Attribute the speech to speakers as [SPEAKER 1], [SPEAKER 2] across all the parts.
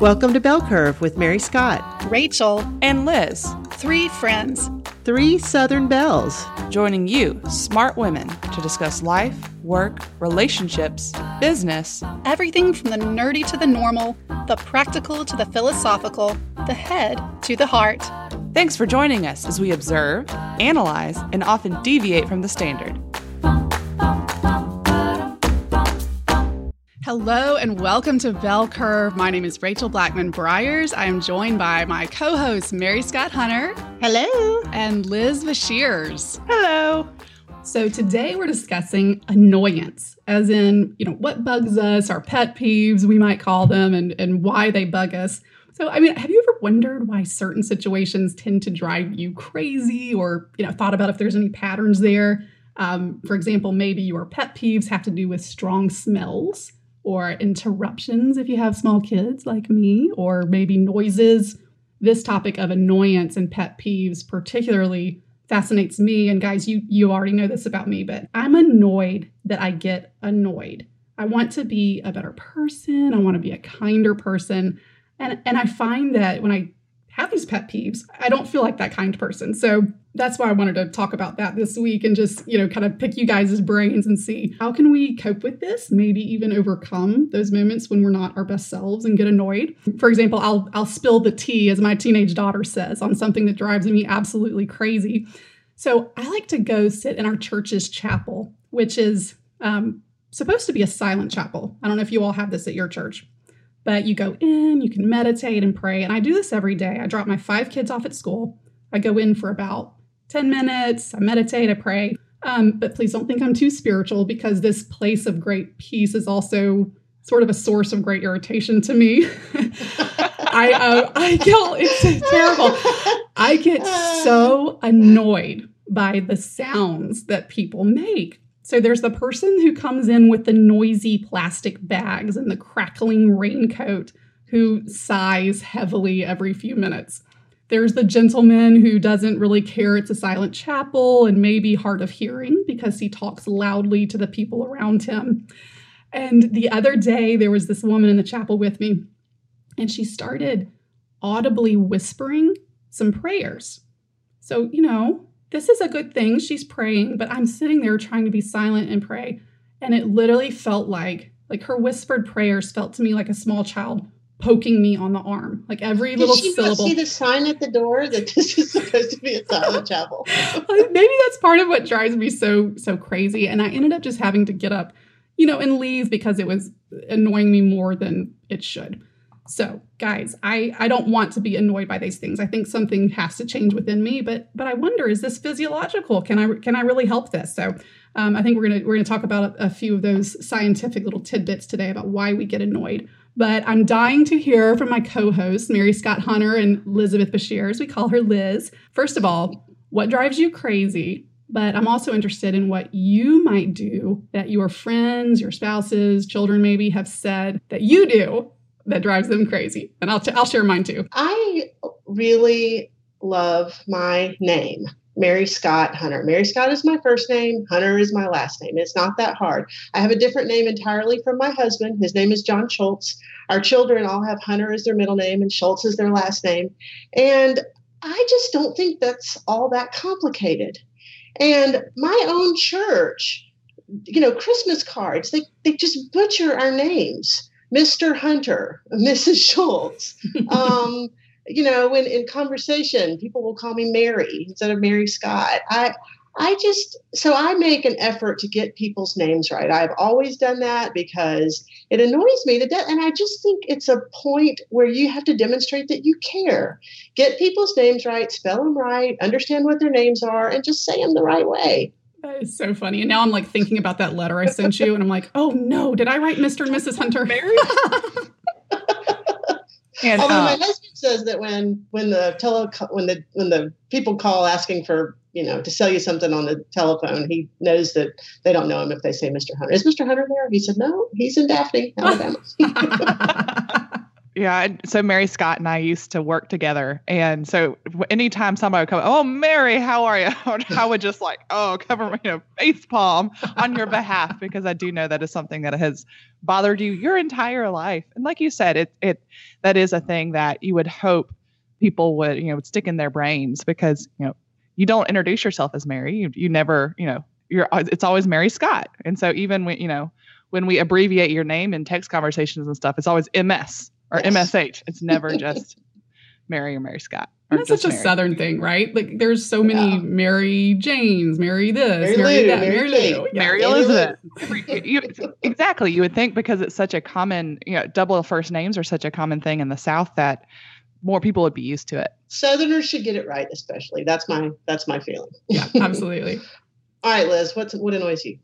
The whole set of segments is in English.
[SPEAKER 1] Welcome to Belle Curve with Mary Scott,
[SPEAKER 2] Rachel,
[SPEAKER 3] and Liz.
[SPEAKER 2] Three friends,
[SPEAKER 1] three Southern Belles,
[SPEAKER 3] joining you, smart women, to discuss life, work, relationships, business,
[SPEAKER 2] everything from the nerdy to the normal, the practical to the philosophical, the head to the heart.
[SPEAKER 3] Thanks for joining us as we observe, analyze, and often deviate from the standard.
[SPEAKER 2] Hello and welcome to Belle Curve. My name is Rachel Blackmon Bryars. I am joined by my co host, Mary Scott Hunter.
[SPEAKER 1] Hello.
[SPEAKER 2] And Liz Bashirs.
[SPEAKER 1] Hello.
[SPEAKER 2] So today we're discussing annoyance, as in, you know, what bugs us, our pet peeves, we might call them, and, and why they bug us. So, I mean, have you ever wondered why certain situations tend to drive you crazy or, you know, thought about if there's any patterns there? Um, for example, maybe your pet peeves have to do with strong smells or interruptions if you have small kids like me, or maybe noises. This topic of annoyance and pet peeves particularly fascinates me. And guys, you you already know this about me, but I'm annoyed that I get annoyed. I want to be a better person. I want to be a kinder person. And and I find that when I have these pet peeves, I don't feel like that kind person. So that's why I wanted to talk about that this week and just, you know, kind of pick you guys' brains and see how can we cope with this, maybe even overcome those moments when we're not our best selves and get annoyed. For example, I'll I'll spill the tea as my teenage daughter says on something that drives me absolutely crazy. So I like to go sit in our church's chapel, which is um, supposed to be a silent chapel. I don't know if you all have this at your church. But you go in, you can meditate and pray. And I do this every day. I drop my five kids off at school. I go in for about 10 minutes, I meditate, I pray. Um, but please don't think I'm too spiritual because this place of great peace is also sort of a source of great irritation to me. I uh, I get it's terrible. I get so annoyed by the sounds that people make. So there's the person who comes in with the noisy plastic bags and the crackling raincoat who sighs heavily every few minutes. There's the gentleman who doesn't really care it's a silent chapel and maybe hard of hearing because he talks loudly to the people around him. And the other day, there was this woman in the chapel with me, and she started audibly whispering some prayers. So, you know, this is a good thing. She's praying, but I'm sitting there trying to be silent and pray. And it literally felt like, like her whispered prayers felt to me like a small child poking me on the arm, like every
[SPEAKER 4] Did
[SPEAKER 2] little
[SPEAKER 4] she
[SPEAKER 2] syllable.
[SPEAKER 4] See the sign at the door that this is supposed to be a silent chapel.
[SPEAKER 2] Maybe that's part of what drives me so so crazy. And I ended up just having to get up, you know, and leave because it was annoying me more than it should. So, guys, I I don't want to be annoyed by these things. I think something has to change within me, but but I wonder is this physiological? Can I can I really help this? So, um, I think we're gonna we're gonna talk about a, a few of those scientific little tidbits today about why we get annoyed. But I'm dying to hear from my co hosts, Mary Scott Hunter and Elizabeth Bashir, as we call her Liz. First of all, what drives you crazy? But I'm also interested in what you might do that your friends, your spouses, children maybe have said that you do that drives them crazy. And I'll, t- I'll share mine too.
[SPEAKER 4] I really love my name. Mary Scott Hunter. Mary Scott is my first name, Hunter is my last name. It's not that hard. I have a different name entirely from my husband. His name is John Schultz. Our children all have Hunter as their middle name and Schultz as their last name. And I just don't think that's all that complicated. And my own church, you know, Christmas cards, they, they just butcher our names. Mr. Hunter, Mrs. Schultz. Um, you know, when in conversation, people will call me Mary instead of Mary Scott. I I just so I make an effort to get people's names right. I've always done that because it annoys me to death. And I just think it's a point where you have to demonstrate that you care. Get people's names right, spell them right, understand what their names are, and just say them the right way.
[SPEAKER 2] That is so funny. And now I'm like thinking about that letter I sent you, and I'm like, oh no, did I write Mr. and Mrs. Hunter?
[SPEAKER 3] Mary?
[SPEAKER 4] And, Although uh, my husband says that when when the tele when the when the people call asking for you know to sell you something on the telephone, he knows that they don't know him if they say Mr. Hunter. Is Mr. Hunter there? He said no, he's in Daphne, Alabama.
[SPEAKER 3] Yeah. So Mary Scott and I used to work together. And so anytime somebody would come, Oh, Mary, how are you? I would just like, oh, cover my you know, face palm on your behalf because I do know that is something that has bothered you your entire life. And like you said, it it that is a thing that you would hope people would, you know, would stick in their brains because, you know, you don't introduce yourself as Mary. You, you never, you know, you're uh, it's always Mary Scott. And so even when, you know, when we abbreviate your name in text conversations and stuff, it's always MS or yes. MSH. It's never just Mary or Mary Scott.
[SPEAKER 2] Or that's such a Mary. Southern thing, right? Like there's so many yeah. Mary Janes, Mary this, Mary, Mary Lou, that, Mary, Mary Lou,
[SPEAKER 3] yeah. Mary Elizabeth. you, exactly. You would think because it's such a common, you know, double first names are such a common thing in the South that more people would be used to it.
[SPEAKER 4] Southerners should get it right, especially. That's my that's my feeling.
[SPEAKER 2] Yeah, absolutely.
[SPEAKER 4] All right, Liz, what's what annoys you?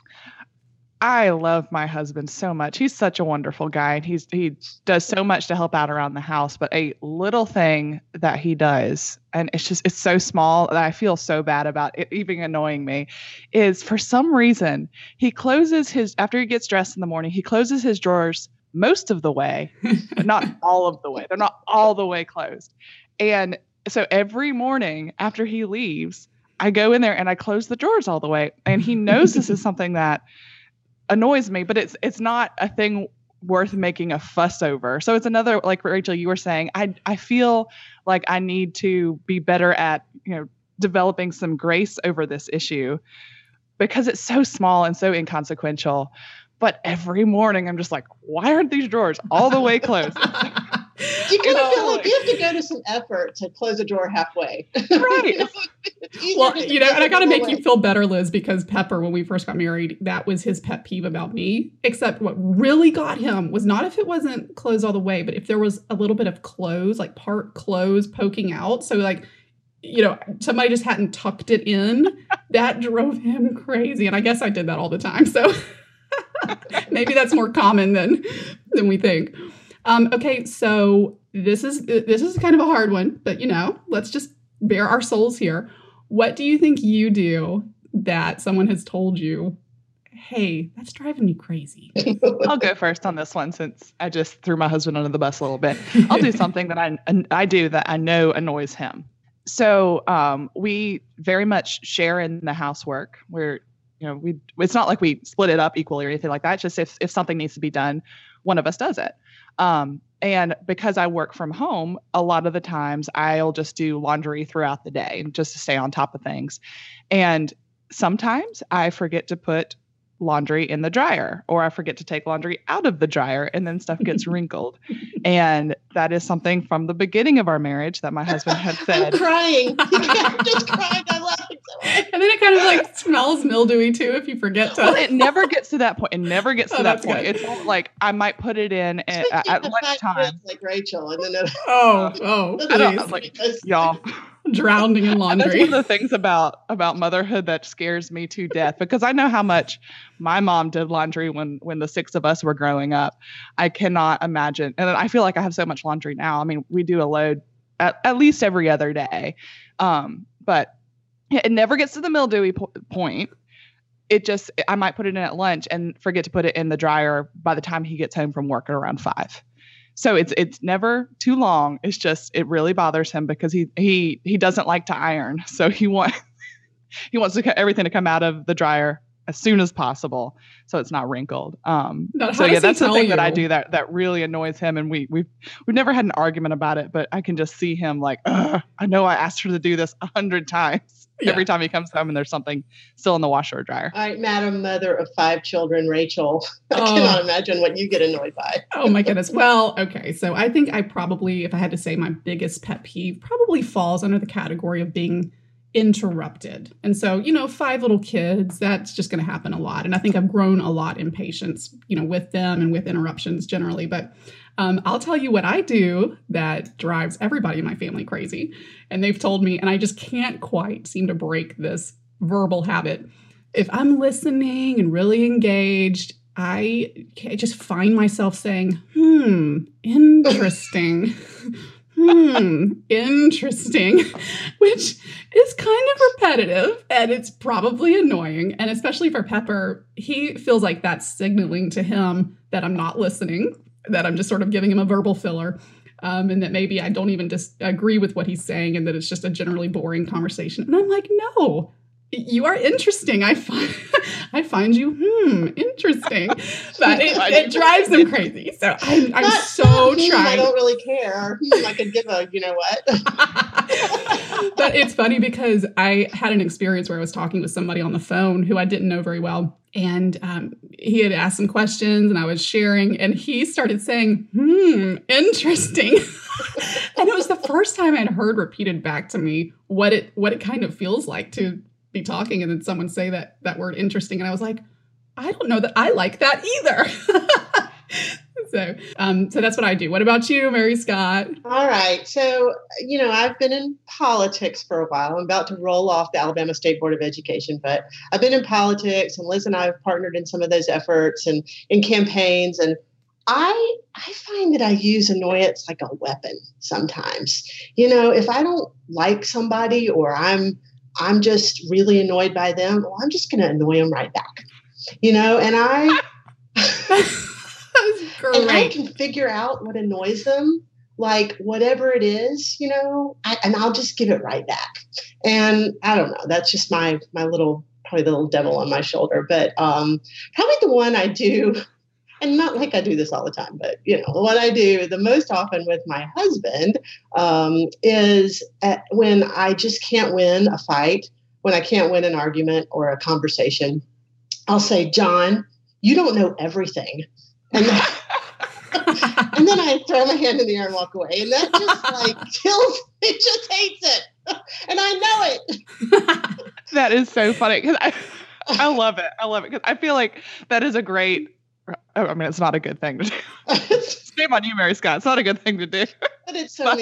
[SPEAKER 3] I love my husband so much. He's such a wonderful guy and he's he does so much to help out around the house, but a little thing that he does and it's just it's so small that I feel so bad about it even annoying me is for some reason he closes his after he gets dressed in the morning, he closes his drawers most of the way, but not all of the way. They're not all the way closed. And so every morning after he leaves, I go in there and I close the drawers all the way. And he knows this is something that annoys me, but it's it's not a thing worth making a fuss over. So it's another like Rachel you were saying, I I feel like I need to be better at, you know, developing some grace over this issue because it's so small and so inconsequential. But every morning I'm just like, why aren't these drawers all the way closed?
[SPEAKER 4] you kind of feel like you have to go to some effort to close a drawer halfway.
[SPEAKER 3] Right.
[SPEAKER 2] you know, well, you know, and I got to make away. you feel better, Liz, because Pepper, when we first got married, that was his pet peeve about me. Except what really got him was not if it wasn't closed all the way, but if there was a little bit of clothes, like part clothes poking out. So, like, you know, somebody just hadn't tucked it in. that drove him crazy. And I guess I did that all the time. So maybe that's more common than than we think. Um, okay, so this is this is kind of a hard one, but you know, let's just bare our souls here. What do you think you do that someone has told you, hey, that's driving me crazy?
[SPEAKER 3] I'll go first on this one since I just threw my husband under the bus a little bit. I'll do something that I I do that I know annoys him. So um, we very much share in the housework. We're you know we it's not like we split it up equally or anything like that. It's just if if something needs to be done, one of us does it. Um, and because I work from home, a lot of the times I'll just do laundry throughout the day just to stay on top of things. And sometimes I forget to put laundry in the dryer or I forget to take laundry out of the dryer and then stuff gets wrinkled. And that is something from the beginning of our marriage that my husband had said.
[SPEAKER 4] I'm crying. I'm just crying. I'm laughing so
[SPEAKER 2] hard. And then it kind of like smells mildewy too if you forget to.
[SPEAKER 3] Well, it never gets to that point. It never gets oh, to that point. Good. It's like I might put it in at, at lunchtime.
[SPEAKER 4] Like Rachel. And then it,
[SPEAKER 2] oh, oh,
[SPEAKER 3] I don't, like, y'all
[SPEAKER 2] drowning in laundry.
[SPEAKER 3] That's one of the things about about motherhood that scares me to death because I know how much my mom did laundry when when the six of us were growing up. I cannot imagine, and I feel like I have so much laundry now. I mean, we do a load at, at least every other day, um, but it never gets to the mildewy po- point. It just I might put it in at lunch and forget to put it in the dryer by the time he gets home from work at around five. So it's it's never too long. It's just it really bothers him because he he he doesn't like to iron. So he wants he wants to everything to come out of the dryer as soon as possible so it's not wrinkled. Um, so yeah, that's the thing you? that I do that that really annoys him, and we we've we've never had an argument about it, but I can just see him like, I know I asked her to do this a hundred times. Yeah. Every time he comes home and there's something still in the washer or dryer.
[SPEAKER 4] All right, Madam Mother of five children, Rachel. I oh. cannot imagine what you get annoyed by.
[SPEAKER 2] oh my goodness. Well, okay. So I think I probably, if I had to say my biggest pet peeve, probably falls under the category of being interrupted. And so, you know, five little kids, that's just going to happen a lot. And I think I've grown a lot in patience, you know, with them and with interruptions generally. But um, I'll tell you what I do that drives everybody in my family crazy. And they've told me, and I just can't quite seem to break this verbal habit. If I'm listening and really engaged, I, I just find myself saying, hmm, interesting. hmm, interesting, which is kind of repetitive and it's probably annoying. And especially for Pepper, he feels like that's signaling to him that I'm not listening, that I'm just sort of giving him a verbal filler. um, and that maybe I don't even just agree with what he's saying, and that it's just a generally boring conversation. And I'm like, no, you are interesting. I find I find you hmm interesting, but it, it drives them crazy. So I'm, I'm not, so not trying. I
[SPEAKER 4] don't really care. Hmm, I could give a you know what.
[SPEAKER 2] but it's funny because I had an experience where I was talking with somebody on the phone who I didn't know very well, and um, he had asked some questions, and I was sharing, and he started saying, "Hmm, interesting." and it was the first time I'd heard repeated back to me what it what it kind of feels like to be talking and then someone say that that word interesting and I was like, I don't know that I like that either. so um, so that's what I do. What about you, Mary Scott?
[SPEAKER 4] All right. So, you know, I've been in politics for a while. I'm about to roll off the Alabama State Board of Education, but I've been in politics and Liz and I have partnered in some of those efforts and in campaigns and I I find that I use annoyance like a weapon sometimes. You know, if I don't like somebody or I'm I'm just really annoyed by them, well, I'm just going to annoy them right back. You know, and I and I can figure out what annoys them, like whatever it is, you know, I, and I'll just give it right back. And I don't know, that's just my my little probably the little devil on my shoulder, but um, probably the one I do and not like I do this all the time, but you know what I do the most often with my husband um, is when I just can't win a fight, when I can't win an argument or a conversation. I'll say, John, you don't know everything, and then, and then I throw my hand in the air and walk away, and that just like kills. It just hates it, and I know it.
[SPEAKER 3] that is so funny because I. I love it. I love it because I feel like that is a great I mean, it's not a good thing to do. Shame on you, Mary Scott. It's not a good thing to do.
[SPEAKER 4] But it's so but,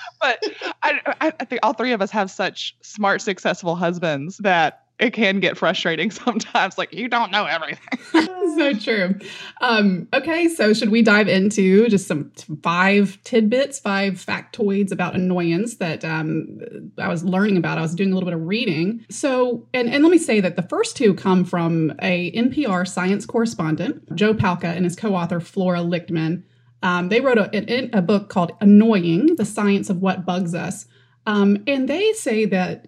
[SPEAKER 3] but I, I think all three of us have such smart, successful husbands that it can get frustrating sometimes. Like you don't know everything.
[SPEAKER 2] so true. Um, okay, so should we dive into just some five tidbits, five factoids about annoyance that um, I was learning about? I was doing a little bit of reading. So, and and let me say that the first two come from a NPR science correspondent, Joe Palca, and his co-author Flora Lichtman. Um, they wrote a, a, book called Annoying: The Science of What Bugs Us. Um, and they say that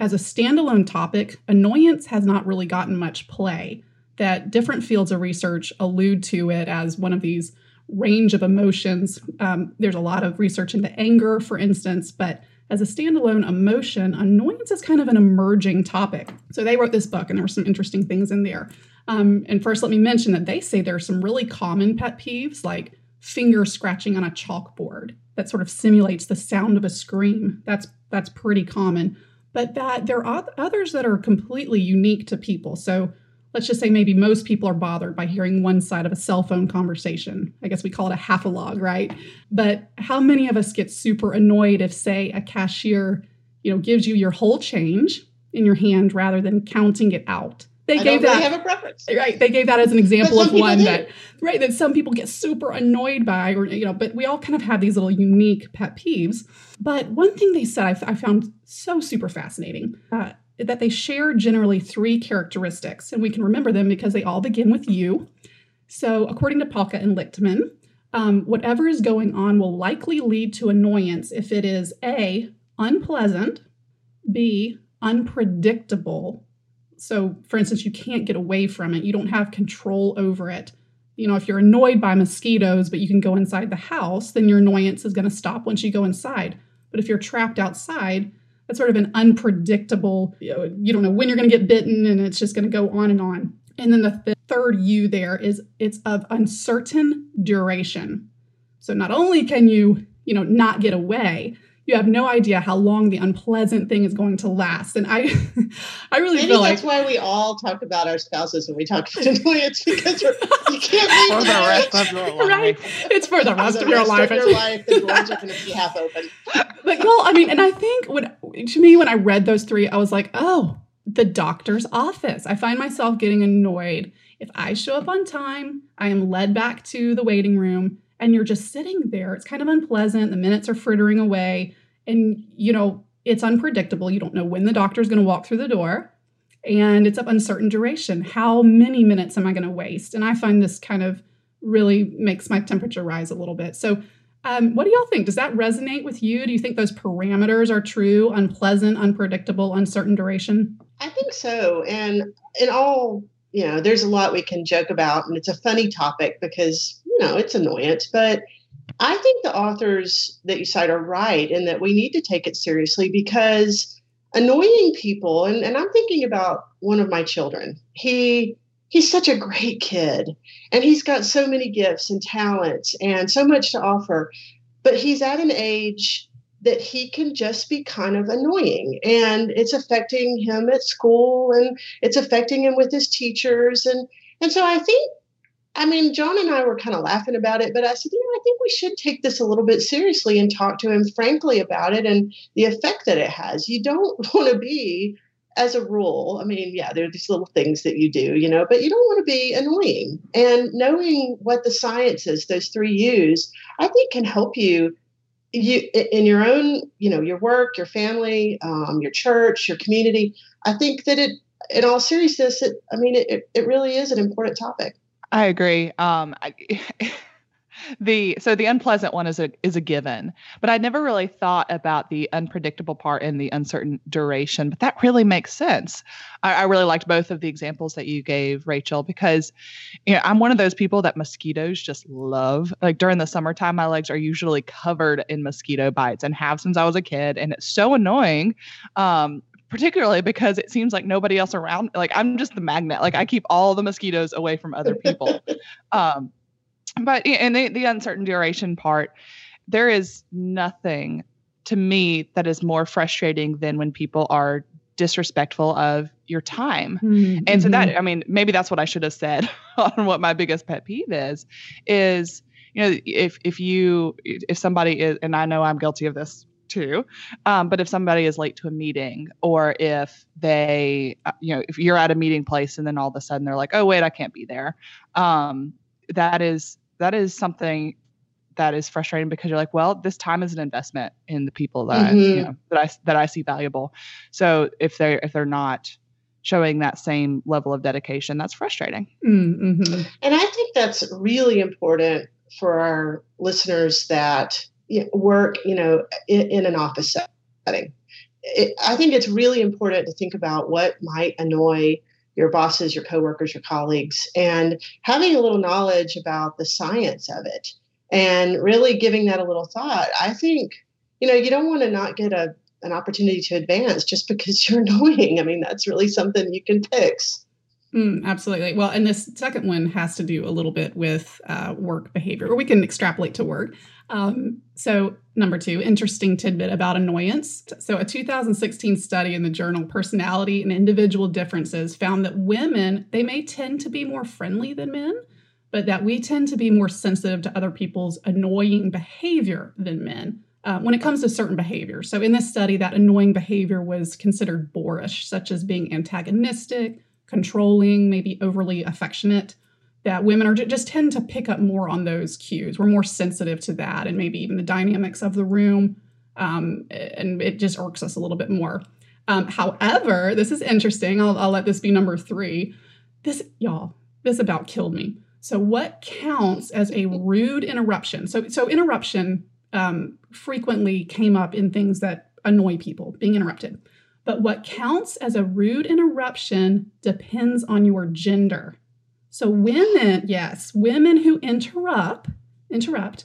[SPEAKER 2] as a standalone topic, annoyance has not really gotten much play, that different fields of research allude to it as one of these range of emotions. Um, there's a lot of research into anger, for instance, but as a standalone emotion, annoyance is kind of an emerging topic. So they wrote this book, and there were some interesting things in there. Um, and first, let me mention that they say there are some really common pet peeves, like finger scratching on a chalkboard that sort of simulates the sound of a scream. That's that's pretty common but that there are others that are completely unique to people. So let's just say maybe most people are bothered by hearing one side of a cell phone conversation. I guess we call it a halfalogue, right? But how many of us get super annoyed if, say, a cashier, you know, gives you your whole change in your hand rather than counting it out?
[SPEAKER 4] they I gave that really have a preference
[SPEAKER 2] right they gave that as an example of one that right that some people get super annoyed by or you know but we all kind of have these little unique pet peeves but one thing they said i, I found so super fascinating uh, that they share generally three characteristics and we can remember them because they all begin with U so according to Palca and lichtman um, whatever is going on will likely lead to annoyance if it is a unpleasant b unpredictable so, for instance, you can't get away from it, you don't have control over it. You know, if you're annoyed by mosquitoes, but you can go inside the house, then your annoyance is going to stop once you go inside. But if you're trapped outside, that's sort of an unpredictable, you, know, you don't know when you're going to get bitten, and it's just going to go on and on. And then the, the third U there is it's of uncertain duration. So not only can you, you know, not get away, you have no idea how long the unpleasant thing is going to last. And I, I really
[SPEAKER 4] Maybe
[SPEAKER 2] feel
[SPEAKER 4] that's
[SPEAKER 2] like
[SPEAKER 4] why we all talk about our spouses when we talk about annoyance because you can't
[SPEAKER 3] for the rest of your life.
[SPEAKER 2] Right, it's for the rest
[SPEAKER 4] the
[SPEAKER 2] of your
[SPEAKER 4] rest
[SPEAKER 2] life.
[SPEAKER 4] Of your life, the doors are going to be half open.
[SPEAKER 2] But y'all, I mean, and I think when to me when I read those three, I was like, oh, the doctor's office. I find myself getting annoyed if I show up on time. I am led back to the waiting room and you're just sitting there. It's kind of unpleasant. The minutes are frittering away. And, you know, it's unpredictable. You don't know when the doctor is going to walk through the door. And it's of uncertain duration. How many minutes am I going to waste? And I find this kind of really makes my temperature rise a little bit. So Um, what do y'all think? Does that resonate with you? Do you think those parameters are true? Unpleasant, unpredictable, uncertain duration?
[SPEAKER 4] I think so. And in all, you know, there's a lot we can joke about, and it's a funny topic because, you know, it's annoyance. But I think the authors that you cite are right in that we need to take it seriously because annoying people, and, and I'm thinking about one of my children. He he's such a great kid and he's got so many gifts and talents and so much to offer. But he's at an age that he can just be kind of annoying and it's affecting him at school and it's affecting him with his teachers and and so i think i mean john and i were kind of laughing about it but i said you know i think we should take this a little bit seriously and talk to him frankly about it and the effect that it has. You don't want to be as a rule i mean yeah there are these little things that you do you know but you don't want to be annoying. And knowing what the science is those three u's i think can help you you in your own you know your work your family um, your church your community. I think that it in all seriousness it i mean it, it really is an important topic
[SPEAKER 3] i agree. Um, I, the so the unpleasant one is a is a given but i never really thought about the unpredictable part and the uncertain duration but that really makes sense. I, I, really liked both of the examples that you gave rachel because you know i'm one of those people that mosquitoes just love like during the summertime my legs are usually covered in mosquito bites and have since i was a kid and it's so annoying. Um, particularly because it seems like nobody else around like i'm just the magnet like i keep all the mosquitoes away from other people um, but and the, the uncertain duration part there is nothing to me that is more frustrating than when people are disrespectful of your time. Mm-hmm. And so that mm-hmm. I mean maybe that's what I should have said on what my biggest pet peeve is is you know if if you if somebody is and I know I'm guilty of this too um, but if somebody is late to a meeting or if they uh, you know if you're at a meeting place and then all of a sudden they're like oh wait I can't be there um, that is that is something that is frustrating because you're like, well, this time is an investment in the people that mm-hmm. I, you know, that I that I see valuable. So if they're if they're not showing that same level of dedication, that's frustrating.
[SPEAKER 2] Mm-hmm.
[SPEAKER 4] And I think that's really important for our listeners that work, you know, in, in an office setting. It, I think it's really important to think about what might annoy your bosses, your coworkers, your colleagues, and having a little knowledge about the science of it and really giving that a little thought. I think, you know, you don't want to not get a an opportunity to advance just because you're annoying. I mean, that's really something you can fix.
[SPEAKER 2] Mm, absolutely. Well, and this second one has to do a little bit with uh, work behavior, or we can extrapolate to work. Um, so, number two, interesting tidbit about annoyance. So, a 2016 study in the journal Personality and Individual Differences found that women they may tend to be more friendly than men, but that we tend to be more sensitive to other people's annoying behavior than men. Uh, when it comes to certain behaviors. So, in this study, that annoying behavior was considered boorish, such as being antagonistic, controlling, maybe overly affectionate, that women are just tend to pick up more on those cues. We're more sensitive to that and maybe even the dynamics of the room. Um, and it just irks us a little bit more. Um, however, this is interesting. I'll, I'll let this be number three. This, y'all, this about killed me. So, what counts as a rude interruption? So, so interruption um, frequently came up in things that annoy people, being interrupted. But what counts as a rude interruption depends on your gender. So women, yes, women who interrupt, interrupt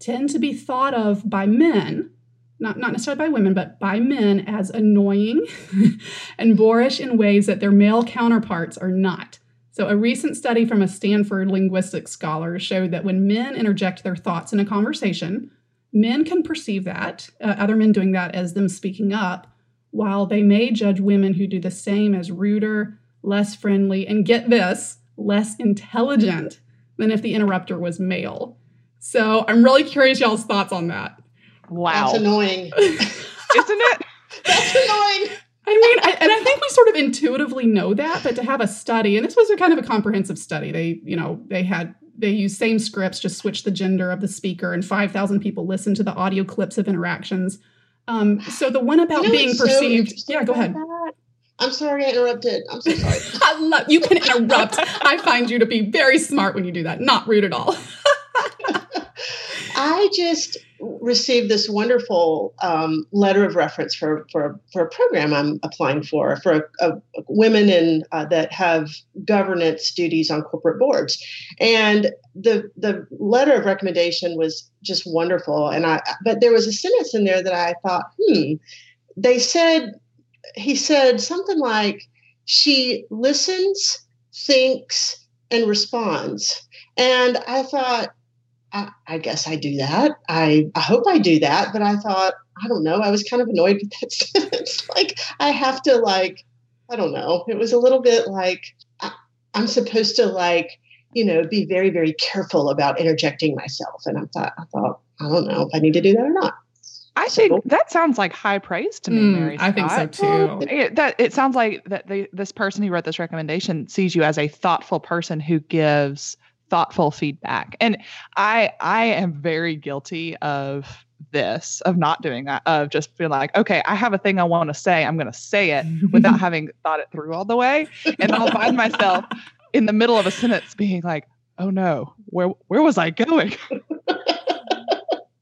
[SPEAKER 2] tend to be thought of by men, not, not necessarily by women, but by men as annoying and boorish in ways that their male counterparts are not. So, a recent study from a Stanford linguistics scholar showed that when men interject their thoughts in a conversation, men can perceive that, uh, other men doing that, as them speaking up, while they may judge women who do the same as ruder, less friendly, and get this, less intelligent than if the interrupter was male. So I'm really curious y'all's thoughts on that.
[SPEAKER 3] Wow.
[SPEAKER 4] That's annoying.
[SPEAKER 3] Isn't it?
[SPEAKER 4] That's annoying.
[SPEAKER 2] I mean, I, and I think we sort of intuitively know that, but to have a study, and this was a kind of a comprehensive study. They, you know, they had they used same scripts, just switched the gender of the speaker, and five thousand people listened to the audio clips of interactions um, so the one about you know being perceived. So yeah, go ahead.
[SPEAKER 4] I'm sorry I interrupted. I'm so sorry.
[SPEAKER 2] I love you can interrupt. I find you to be very smart when you do that. Not rude at all.
[SPEAKER 4] I just received this wonderful um, letter of reference for, for, for a program I'm applying for for a, a, women in uh, that have governance duties on corporate boards, and the the letter of recommendation was just wonderful. And I but there was a sentence in there that I thought, hmm. They said he said something like she listens, thinks, and responds, and I thought I, I, guess I do that. I, I hope I do that. But I thought, I don't know. I was kind of annoyed with that sentence. like, I have to, like, I don't know. It was a little bit like I, I'm supposed to, like, you know, be very, very careful about interjecting myself. And I thought, I thought, I don't know if I need to do that or not.
[SPEAKER 3] I think that sounds like high praise to me, mm, Mary.
[SPEAKER 2] I think so too. Well,
[SPEAKER 3] it, that it sounds like that they, this person who wrote this recommendation sees you as a thoughtful person who gives thoughtful feedback. And I I am very guilty of this of not doing that of just being like okay i have a thing i want to say i'm going to say it without having thought it through all the way. And i'll find myself in the middle of a sentence being like oh no where where was i going?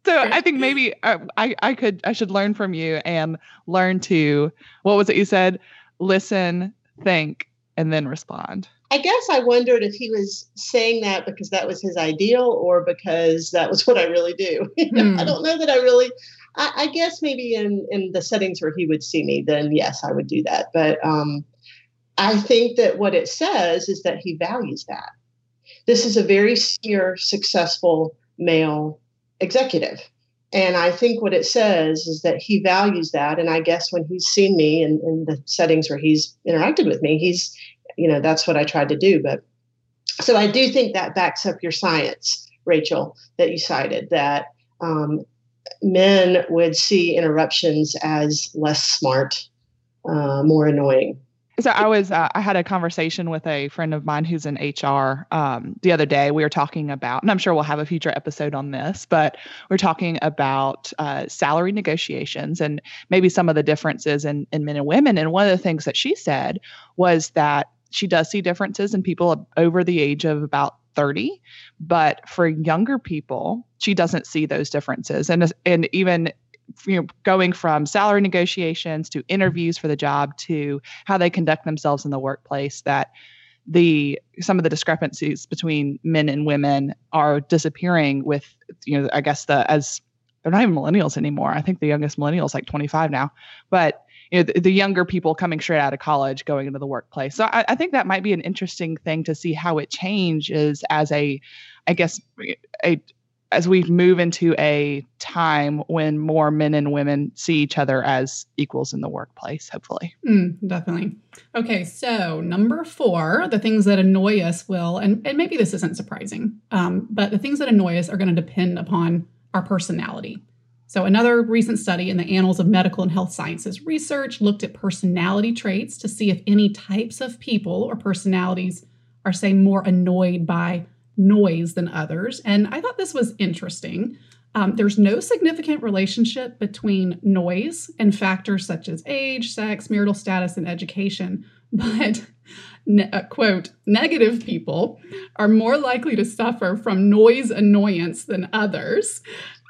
[SPEAKER 3] So i think maybe I, uh, I i could i should learn from you and learn to what was it you said? Listen think and then respond
[SPEAKER 4] I guess I wondered if he was saying that because that was his ideal or because that was what I really do. Hmm. I don't know that I really. I, I, guess maybe in in the settings where he would see me, then yes, I would do that. But um, I think that what it says is that he values that. This is a very senior, successful male executive. And I think what it says is that he values that. And I guess when he's seen me in, in the settings where he's interacted with me, he's you know that's what i tried to do but so i do think that backs up your science rachel that you cited that um, men would see interruptions as less smart uh, more annoying
[SPEAKER 3] so I was uh, I had a conversation with a friend of mine who's in HR um, the other day. We were talking about, and I'm sure we'll have a future episode on this, but we're talking about uh, salary negotiations and maybe some of the differences in, in men and women. And one of the things that she said was that she does see differences in people over the age of about 30 but for younger people she doesn't see those differences. And and even you know going from salary negotiations to interviews for the job to how they conduct themselves in the workplace that the some of the discrepancies between men and women are disappearing with you know i guess the as they're not even millennials anymore. I think the youngest millennial is like 25 now. But you know the, the, younger people coming straight out of college going into the workplace. So I, I, think that might be an interesting thing to see how it changes as a i guess a as we move into a time when more men and women see each other as equals in the workplace hopefully.
[SPEAKER 2] Mm, definitely. Okay so number four the things that annoy us will and, and maybe this isn't surprising um, but the things that annoy us are going to depend upon our personality so, another recent study in the Annals of Medical and Health Sciences research looked at personality traits to see if any types of people or personalities are, say, more annoyed by noise than others. And I thought this was interesting. Um, there's no significant relationship between noise and factors such as age, sex, marital status, and education. But, ne- uh, quote, negative people are more likely to suffer from noise annoyance than others.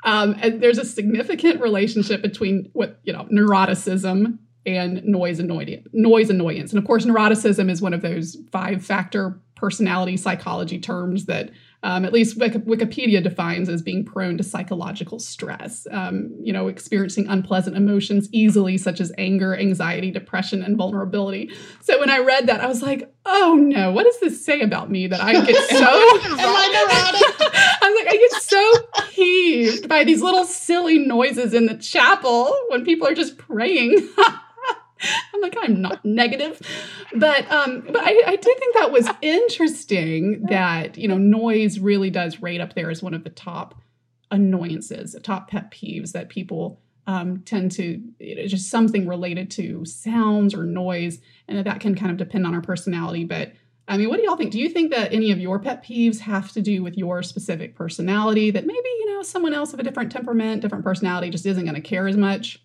[SPEAKER 2] Um, and there's a significant relationship between what you know neuroticism and noise annoyance. Noise annoyance, and of course, neuroticism is one of those five factor personality psychology terms that um, at least Wikipedia defines as being prone to psychological stress, um, you know, experiencing unpleasant emotions easily, such as anger, anxiety, depression, and vulnerability. So when I read that, I was like, oh no, what does this say about me that I get so.
[SPEAKER 4] Am I neurotic?
[SPEAKER 2] I get so peeved by these little silly noises in the chapel when people are just praying. I'm like, I'm not negative. But um, but I, I did think that was interesting that, you know, noise really does rate up there as one of the top annoyances, top pet peeves that people um, tend to you know, just something related to sounds or noise, and that, that can kind of depend on our personality. But I mean, what do y'all think? Do you think that any of your pet peeves have to do with your specific personality? That maybe you know someone else of a different temperament, different personality, just isn't going to care as much?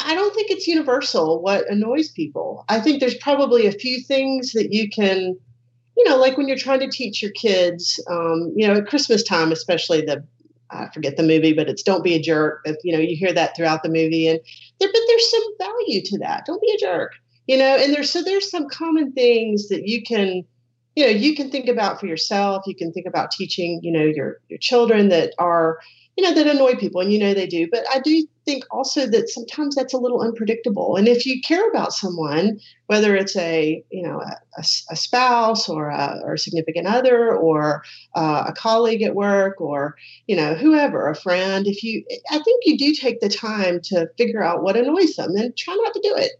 [SPEAKER 4] I don't think it's universal what annoys people. I think there's probably a few things that you can, you know, like when you're trying to teach your kids, um, you know, at Christmas time, especially the I forget the movie, but it's "Don't be a jerk." You know, you hear that throughout the movie, and there, but there's some value to that. Don't be a jerk. You know, and there's so there's some common things that you can, you know, you can think about for yourself. You can think about teaching, you know, your your children that are you know, that annoy people, and you know they do. But I do think also that sometimes that's a little unpredictable. And if you care about someone, whether it's a you know a, a, spouse or a, or a significant other or uh, a colleague at work or you know whoever, a friend, if you, I think you do take the time to figure out what annoys them and try not to do it.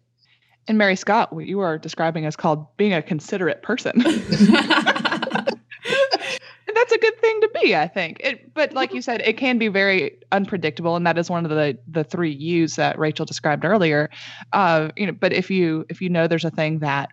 [SPEAKER 3] And Mary Scott, what you are describing is called being a considerate person. And that's a good thing to be, I think. It, but like you said, it can be very unpredictable, and that is one of the the three U's that Rachel described earlier. Uh, you know, but if you if you know there's a thing that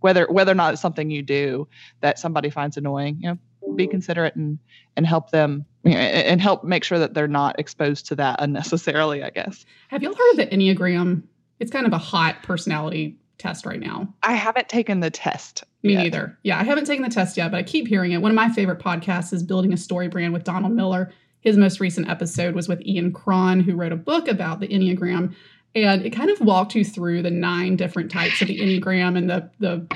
[SPEAKER 3] whether whether or not it's something you do that somebody finds annoying, you know, be considerate and and help them you know, and help make sure that they're not exposed to that unnecessarily. I guess.
[SPEAKER 2] Have y'all heard of the Enneagram? It's kind of a hot personality test right now.
[SPEAKER 3] I haven't taken the test.
[SPEAKER 2] Me yet. neither. Yeah, I haven't taken the test yet, but I keep hearing it. One of my favorite podcasts is Building a Story Brand with Donald Miller. His most recent episode was with Ian Cron, who wrote a book about the Enneagram. And it kind of walked you through the nine different types of the Enneagram and the the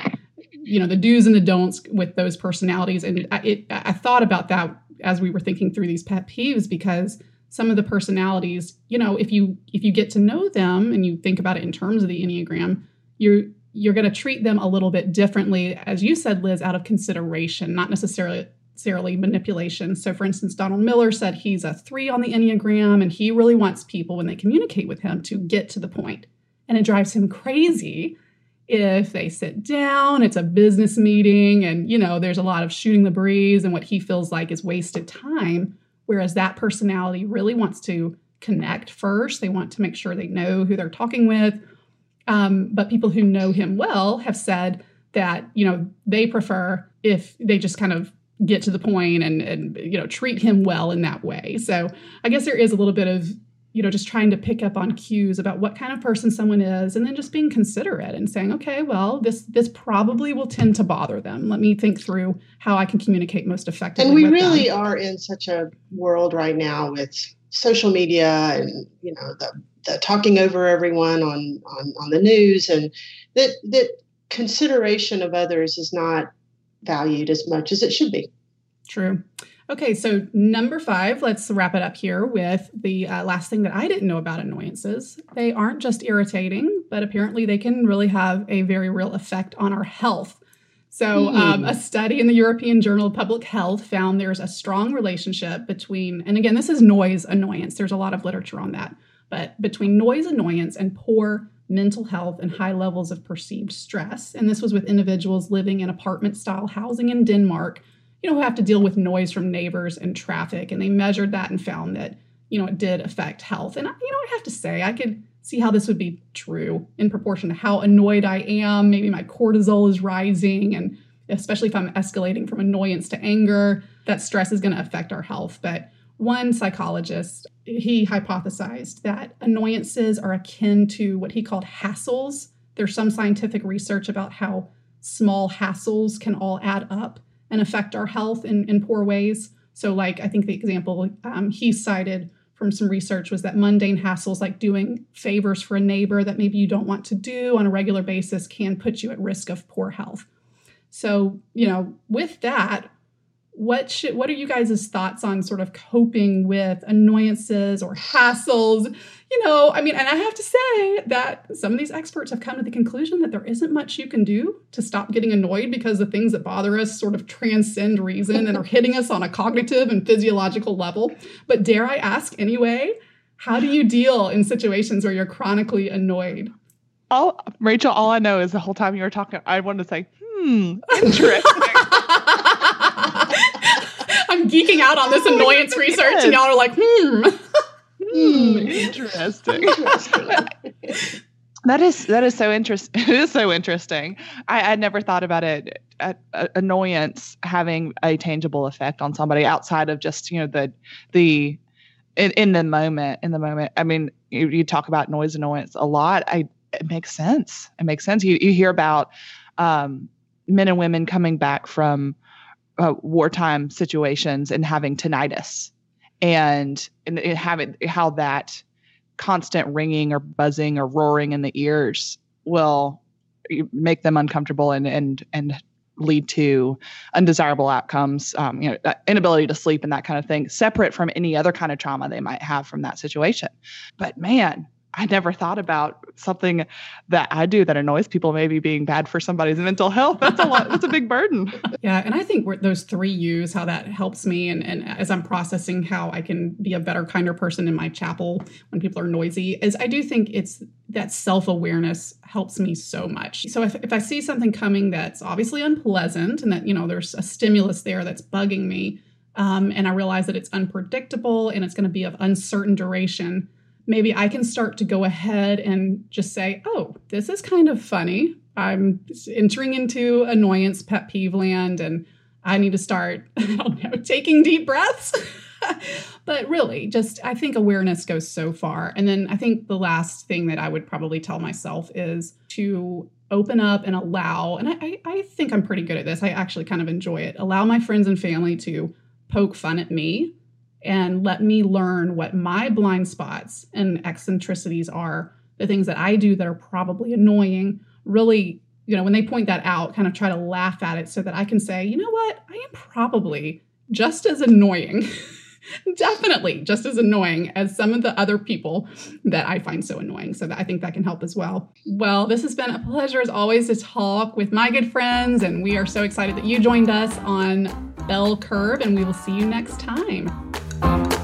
[SPEAKER 2] you know the do's and the don'ts with those personalities. And I, it, I thought about that as we were thinking through these pet peeves because some of the personalities, you know, if you if you get to know them and you think about it in terms of the Enneagram, you're you're going to treat them a little bit differently, as you said, Liz, out of consideration, not necessarily necessarily manipulation. So, for instance, Donald Miller said he's a three on the Enneagram and he really wants people, when they communicate with him, to get to the point. And it drives him crazy if they sit down, it's a business meeting, and you know, there's a lot of shooting the breeze and what he feels like is wasted time. Whereas that personality really wants to connect first. They want to make sure they know who they're talking with um, but people who know him well have said that you know they prefer if they just kind of get to the point and and you know treat him well in that way. So I guess there is a little bit of you know just trying to pick up on cues about what kind of person someone is and then just being considerate and saying okay well this this probably will tend to bother them let me think through how i can communicate most effectively
[SPEAKER 4] and we really them. are in such a world right now with social media and you know the the talking over everyone on, on, on the news and that, that consideration of others is not valued as much as it should be.
[SPEAKER 2] True. Okay, so number five, let's wrap it up here with the uh, last thing that I didn't know about annoyances. They aren't just irritating, but apparently they can really have a very real effect on our health. So, um, hmm. a study in the European Journal of Public Health found there's a strong relationship between, and again, this is noise annoyance. There's a lot of literature on that but between noise annoyance and poor mental health and high levels of perceived stress. And this was with individuals living in apartment style housing in Denmark, you know, have to deal with noise from neighbors and traffic. And they measured that and found that, you know, it did affect health. And, you know, I have to say, I could see how this would be true in proportion to how annoyed I am. Maybe my cortisol is rising. And especially if I'm escalating from annoyance to anger, that stress is going to affect our health. But one psychologist he hypothesized that annoyances are akin to what he called hassles there's some scientific research about how small hassles can all add up and affect our health in, in poor ways. So like i think the example um, he cited from some research was that mundane hassles like doing favors for a neighbor that maybe you don't want to do on a regular basis can put you at risk of poor health. So you know with that what should what are you guys' thoughts on sort of coping with annoyances or hassles? You know i mean and i have to say that some of these experts have come to the conclusion that there isn't much you can do to stop getting annoyed because the things that bother us sort of transcend reason and are hitting us on a cognitive and physiological level. But dare i ask anyway how do you deal in situations where you're chronically annoyed?
[SPEAKER 3] All rachel all i know is the whole time you were talking i wanted to say hmm interesting
[SPEAKER 2] geeking out on this annoyance research, and y'all are like, hmm.
[SPEAKER 3] hmm interesting. that is that is so interesting. It is so interesting. I, I never thought about it. A, a, annoyance having a tangible effect on somebody outside of just you know the the in, in the moment in the moment. I mean, you, you talk about noise annoyance a lot. I it makes sense. It makes sense. You you hear about um, men and women coming back from uh, wartime situations and having tinnitus and and have it how that constant ringing or buzzing or roaring in the ears will make them uncomfortable and and and lead to undesirable outcomes, um, you know, uh, inability to sleep and that kind of thing, separate from any other kind of trauma they might have from that situation. But man, I never thought about something that I do that annoys people maybe being bad for somebody's mental health. That's a lot. That's a big burden.
[SPEAKER 2] Yeah, and I think those three U's, how that helps me, and, and as I'm processing how I can be a better, kinder person in my chapel when people are noisy, is I do think it's that self awareness helps me so much. So if, if I see something coming that's obviously unpleasant, and that you know there's a stimulus there that's bugging me, um, and I realize that it's unpredictable and it's going to be of uncertain duration maybe I can start to go ahead and just say, oh, this is kind of funny. I'm entering into annoyance pet peeve land and I need to start, I don't know, taking deep breaths. but really, just I think awareness goes so far. And then I think the last thing that I would probably tell myself is to open up and allow, and I, I think I'm pretty good at this. I actually kind of enjoy it. Allow my friends and family to poke fun at me and let me learn what my blind spots and eccentricities are, the things that I do that are probably annoying. Really, you know, when they point that out, kind of try to laugh at it so that I can say, you know what, I am probably just as annoying. Definitely just as annoying as some of the other people that I find so annoying. So that I think that can help as well. Well, this has been a pleasure as always to talk with my good friends, and we are so excited that you joined us on Belle Curve, and we will see you next time. Bye.